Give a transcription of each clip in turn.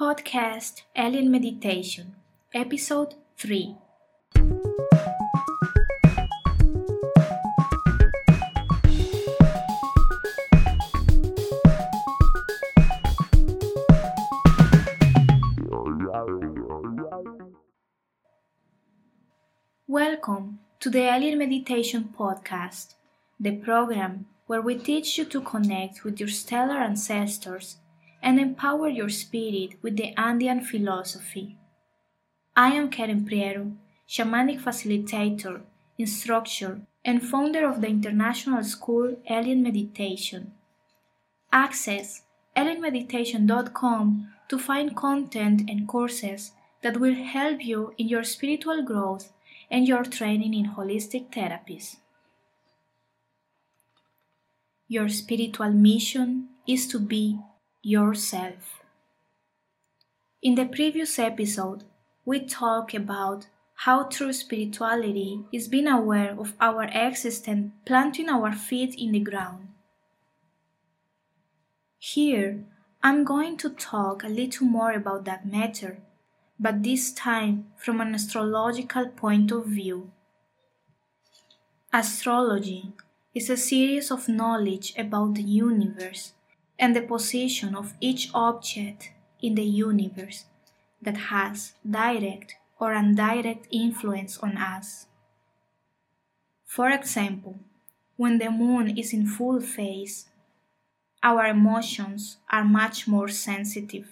Podcast Alien Meditation, Episode 3. Welcome to the Alien Meditation Podcast, the program where we teach you to connect with your stellar ancestors and empower your spirit with the Andean philosophy. I am Karen Prieto, shamanic facilitator, instructor, and founder of the international school Alien Meditation. Access alienmeditation.com to find content and courses that will help you in your spiritual growth and your training in holistic therapies. Your spiritual mission is to be yourself. In the previous episode, we talked about how true spirituality is being aware of our existence, planting our feet in the ground. Here, I'm going to talk a little more about that matter, but this time from an astrological point of view. Astrology is a series of knowledge about the universe and the position of each object in the universe that has direct or indirect influence on us. For example, when the moon is in full phase, our emotions are much more sensitive.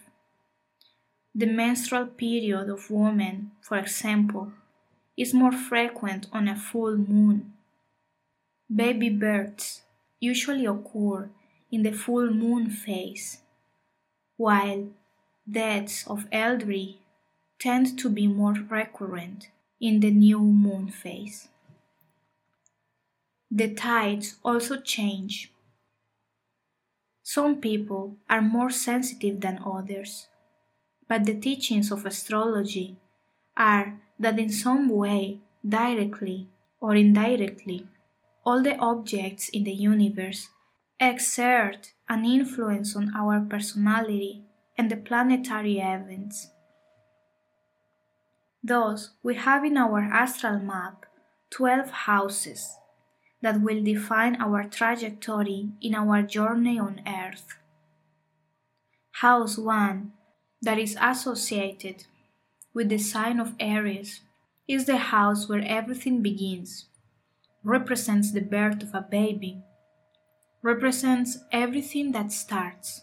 The menstrual period of women, for example, is more frequent on a full moon. Baby births usually occur in the full moon phase, while deaths of elderly tend to be more recurrent in the new moon phase. The tides also change. Some people are more sensitive than others, but the teachings of astrology are that in some way, directly or indirectly, all the objects in the universe exert an influence on our personality and the planetary events. Thus, we have in our astral map 12 houses that will define our trajectory in our journey on Earth. House 1, that is associated with the sign of Aries, is the house where everything begins, represents the birth of a baby represents everything that starts.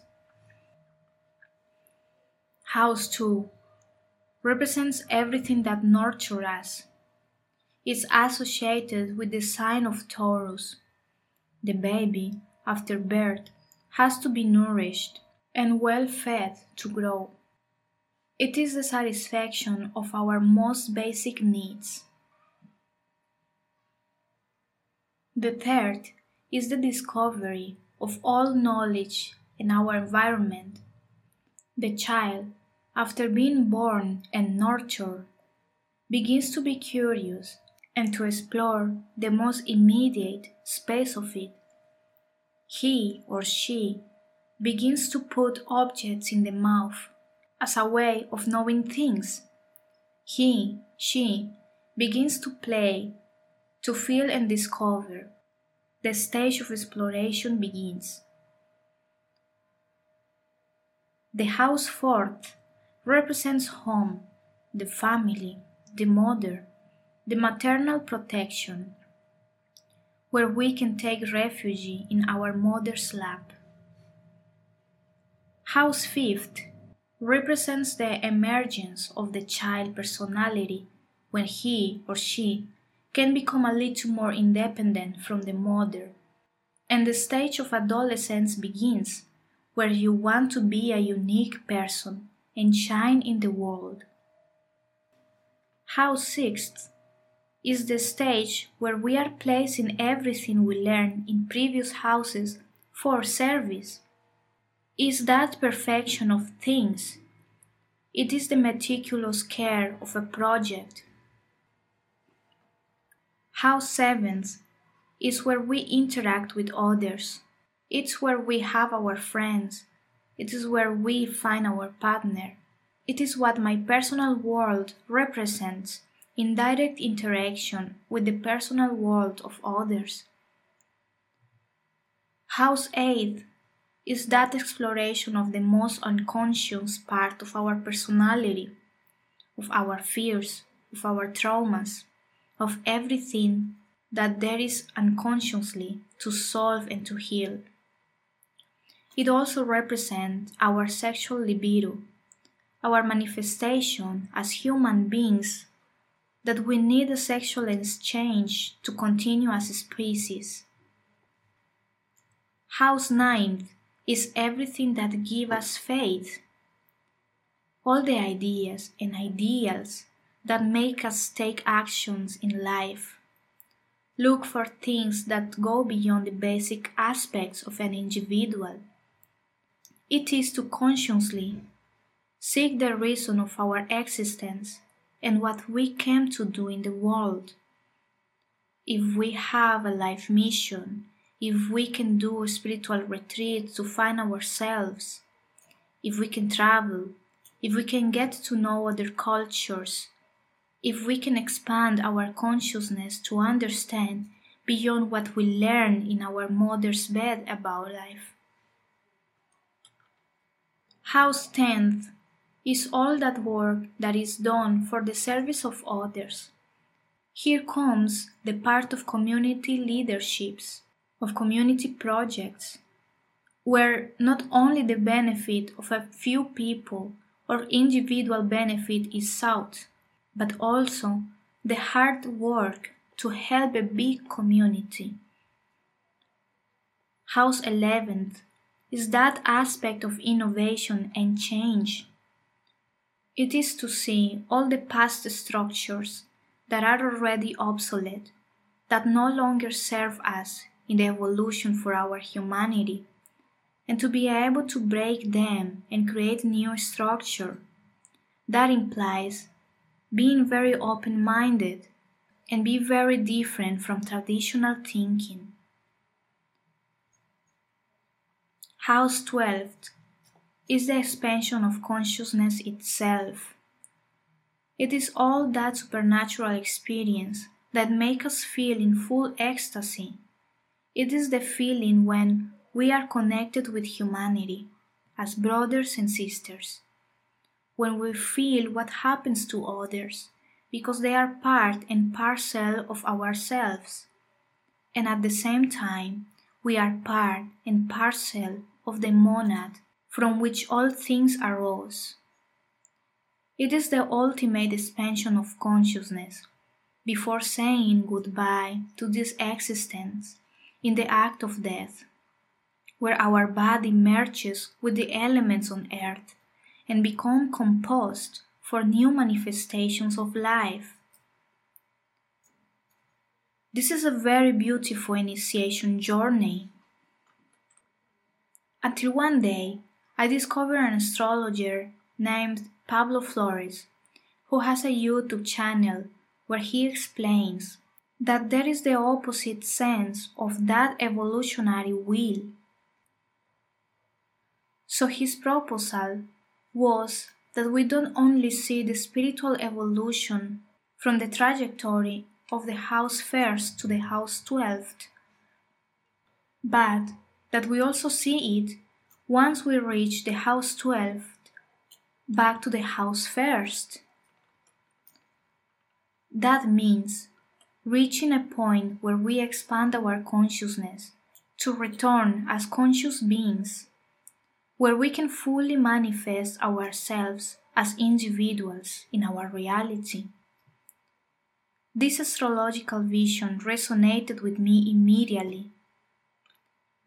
House 2 represents everything that nurtures us. It's associated with the sign of Taurus. The baby, after birth, has to be nourished and well fed to grow. It is the satisfaction of our most basic needs. The third is the discovery of all knowledge in our environment. The child, after being born and nurtured, begins to be curious and to explore the most immediate space of it. He or she begins to put objects in the mouth as a way of knowing things. He, she begins to play, to feel and discover the stage of exploration begins. The house fort represents home, the family, the mother, the maternal protection, where we can take refuge in our mother's lap. House fifth represents the emergence of the child personality when he or she can become a little more independent from the mother. And the stage of adolescence begins, where you want to be a unique person and shine in the world. House sixth is the stage where we are placing everything we learn in previous houses for service. Is that perfection of things. It is the meticulous care of a project House sevens is where we interact with others. It's where we have our friends. It is where we find our partner. It is what my personal world represents in direct interaction with the personal world of others. House 8 is that exploration of the most unconscious part of our personality, of our fears, of our traumas, of everything that there is unconsciously to solve and to heal. It also represents our sexual libido, our manifestation as human beings that we need a sexual exchange to continue as a species. House ninth is everything that gives us faith. All the ideas and ideals that make us take actions in life. Look for things that go beyond the basic aspects of an individual. It is to consciously seek the reason of our existence and what we came to do in the world. If we have a life mission, if we can do a spiritual retreat to find ourselves, if we can travel, if we can get to know other cultures, if we can expand our consciousness to understand beyond what we learn in our mother's bed about life. House 10th is all that work that is done for the service of others. Here comes the part of community leaderships, of community projects, where not only the benefit of a few people or individual benefit is sought, but also the hard work to help a big community. House 11th is that aspect of innovation and change it is to see all the past structures that are already obsolete, that no longer serve us in the evolution for our humanity, and to be able to break them and create new structure. That implies being very open minded and be very different from traditional thinking. House 12 is the expansion of consciousness itself. It is all that supernatural experience that makes us feel in full ecstasy. It is the feeling when we are connected with humanity as brothers and sisters. When we feel what happens to others because they are part and parcel of ourselves. And at the same time, we are part and parcel of the monad from which all things arose. It is the ultimate expansion of consciousness before saying goodbye to this existence in the act of death, where our body merges with the elements on earth and become composed for new manifestations of life. This is a very beautiful initiation journey. Until one day, I discovered an astrologer named Pablo Flores who has a YouTube channel where he explains that there is the opposite sense of that evolutionary wheel. So his proposal was that we don't only see the spiritual evolution from the trajectory of the house first to the house twelfth, but that we also see it once we reach the house twelfth back to the house first. That means reaching a point where we expand our consciousness to return as conscious beings, where we can fully manifest ourselves as individuals in our reality. This astrological vision resonated with me immediately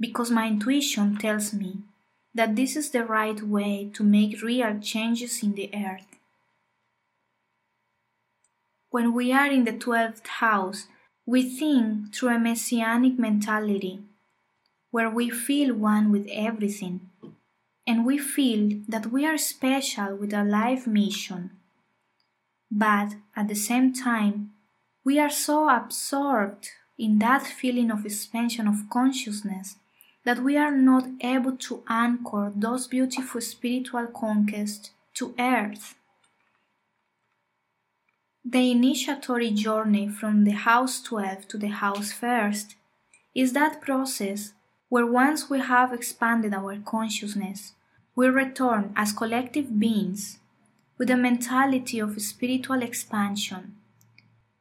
because my intuition tells me that this is the right way to make real changes in the earth. When we are in the 12th house, we think through a messianic mentality, where we feel one with everything, and we feel that we are special with a life mission. But at the same time, we are so absorbed in that feeling of expansion of consciousness that we are not able to anchor those beautiful spiritual conquests to Earth. The initiatory journey from the house 12 to the house first is that process where once we have expanded our consciousness, we return as collective beings with a mentality of spiritual expansion,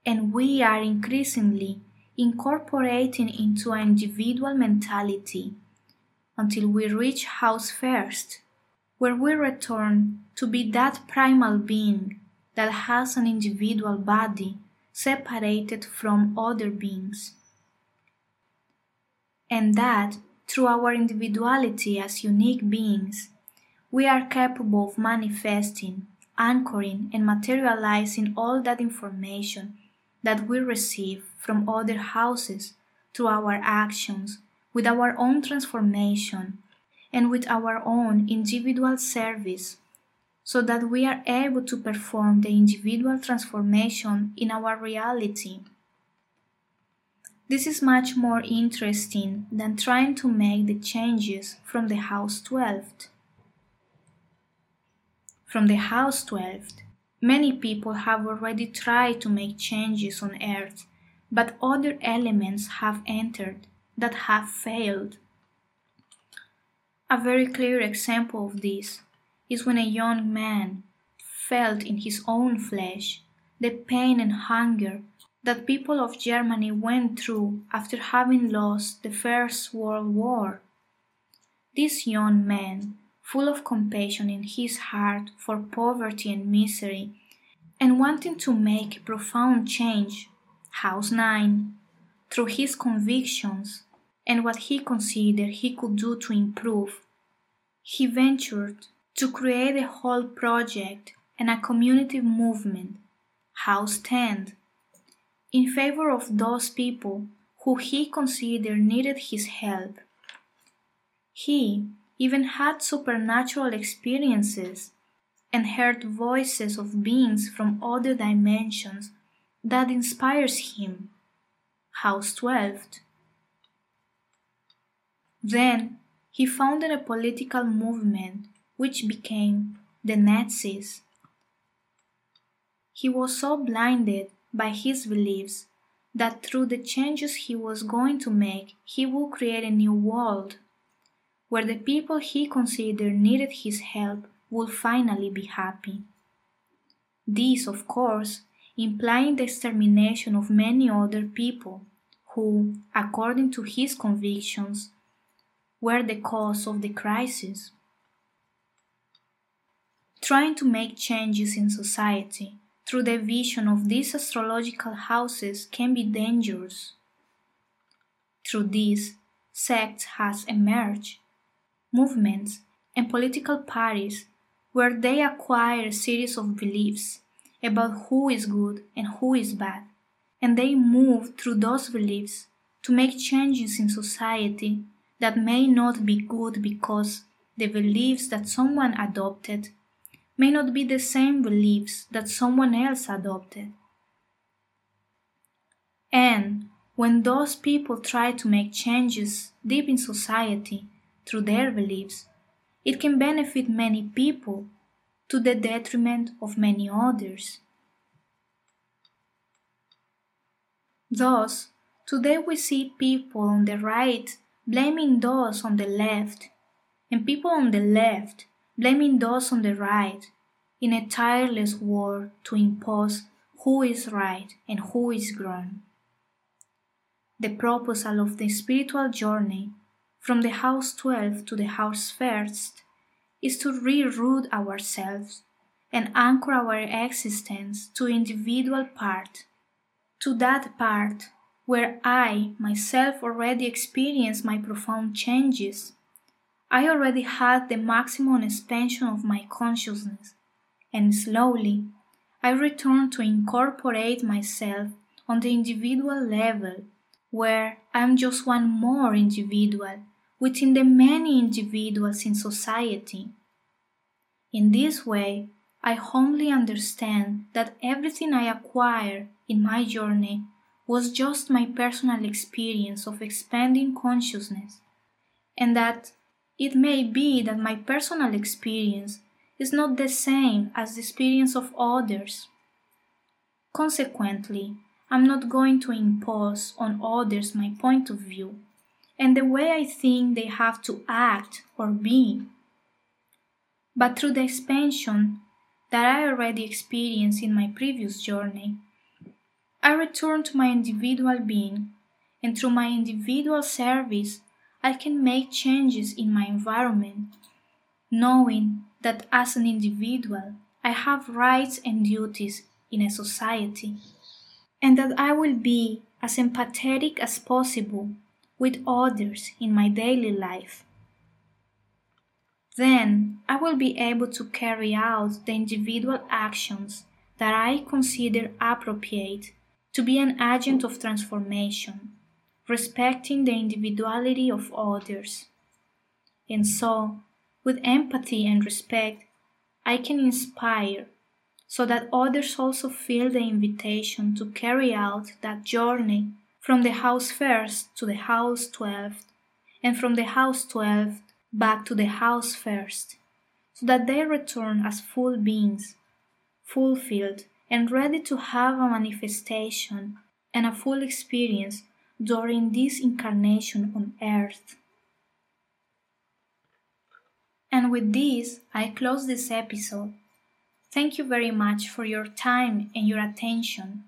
and we are increasingly incorporating into an individual mentality until we reach house first, where we return to be that primal being that has an individual body separated from other beings. And that, through our individuality as unique beings, we are capable of manifesting, anchoring, and materializing all that information that we receive from other houses through our actions, with our own transformation, and with our own individual service so that we are able to perform the individual transformation in our reality. This is much more interesting than trying to make the changes from the house 12. From the house 12, many people have already tried to make changes on earth, but other elements have entered that have failed. A very clear example of this is when a young man felt in his own flesh the pain and hunger that people of Germany went through after having lost the First World War. This young man, full of compassion in his heart for poverty and misery, and wanting to make a profound change, House 9, through his convictions and what he considered he could do to improve, he ventured to create a whole project and a community movement, House 10, in favor of those people who he considered needed his help. He even had supernatural experiences and heard voices of beings from other dimensions that inspires him. House 12. Then he founded a political movement which became the Nazis. He was so blinded by his beliefs that through the changes he was going to make, he would create a new world where the people he considered needed his help would finally be happy. This, of course, implying the extermination of many other people who, according to his convictions, were the cause of the crisis trying to make changes in society through the vision of these astrological houses can be dangerous. Through this, sects has emerged, movements and political parties where they acquire a series of beliefs about who is good and who is bad, and they move through those beliefs to make changes in society that may not be good because the beliefs that someone adopted may not be the same beliefs that someone else adopted. And when those people try to make changes deep in society through their beliefs, it can benefit many people to the detriment of many others. Thus, today we see people on the right blaming those on the left, and people on the left blaming those on the right, in a tireless war to impose who is right and who is wrong. The proposal of the spiritual journey from the house 12 to the house first is to reroot ourselves and anchor our existence to individual part, to that part where I myself already experienced my profound changes. I already had the maximum expansion of my consciousness, and slowly I returned to incorporate myself on the individual level, where I am just one more individual within the many individuals in society. In this way, I humbly understand that everything I acquire in my journey was just my personal experience of expanding consciousness, and that it may be that my personal experience is not the same as the experience of others. Consequently, I'm not going to impose on others my point of view and the way I think they have to act or be. But through the expansion that I already experienced in my previous journey, I return to my individual being, and through my individual service, I can make changes in my environment, knowing that as an individual, I have rights and duties in a society, and that I will be as empathetic as possible with others in my daily life. Then I will be able to carry out the individual actions that I consider appropriate to be an agent of transformation, respecting the individuality of others. And so, with empathy and respect, I can inspire so that others also feel the invitation to carry out that journey from the house first to the house twelfth, and from the house twelfth back to the house first, so that they return as full beings, fulfilled and ready to have a manifestation and a full experience during this incarnation on earth. And with this, I close this episode. Thank you very much for your time and your attention.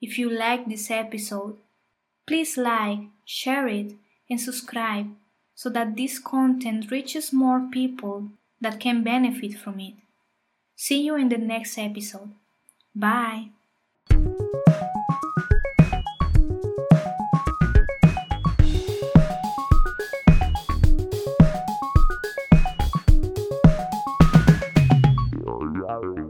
If you like this episode, Please like, share it, and subscribe so that this content reaches more people that can benefit from it. See you in the next episode. Bye. Oh,